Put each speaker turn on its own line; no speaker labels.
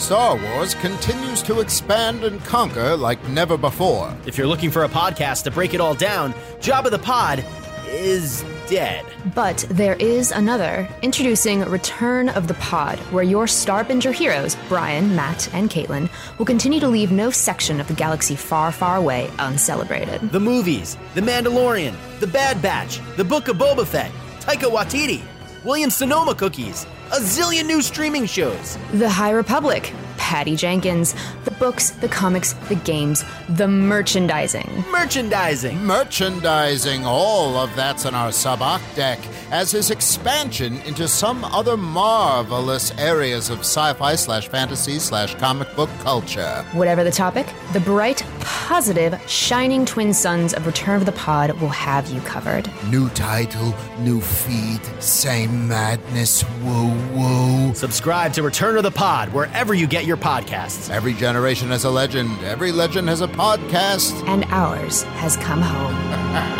Star Wars continues to expand and conquer like never before.
If you're looking for a podcast to break it all down, Jabba the Pod is dead.
But there is another. Introducing Return of the Pod, where your Starbinger heroes, Brian, Matt, and Caitlin, will continue to leave no section of the galaxy far, far away uncelebrated.
The movies, The Mandalorian, The Bad Batch, The Book of Boba Fett, Taika Waititi, Williams Sonoma cookies, a zillion new streaming shows.
The High Republic, Patty Jenkins, the books, the comics, the games, the merchandising.
Merchandising.
Merchandising, all of that's in our sabacc deck as his expansion into some other marvelous areas of sci-fi slash fantasy slash comic book culture.
Whatever the topic, the bright, positive, shining twin suns of Return of the Pod will have you covered.
New title, new feed, same madness, woo woo.
Subscribe to Return of the Pod wherever you get your podcasts.
Every generation has a legend, every legend has a podcast.
And ours has come home.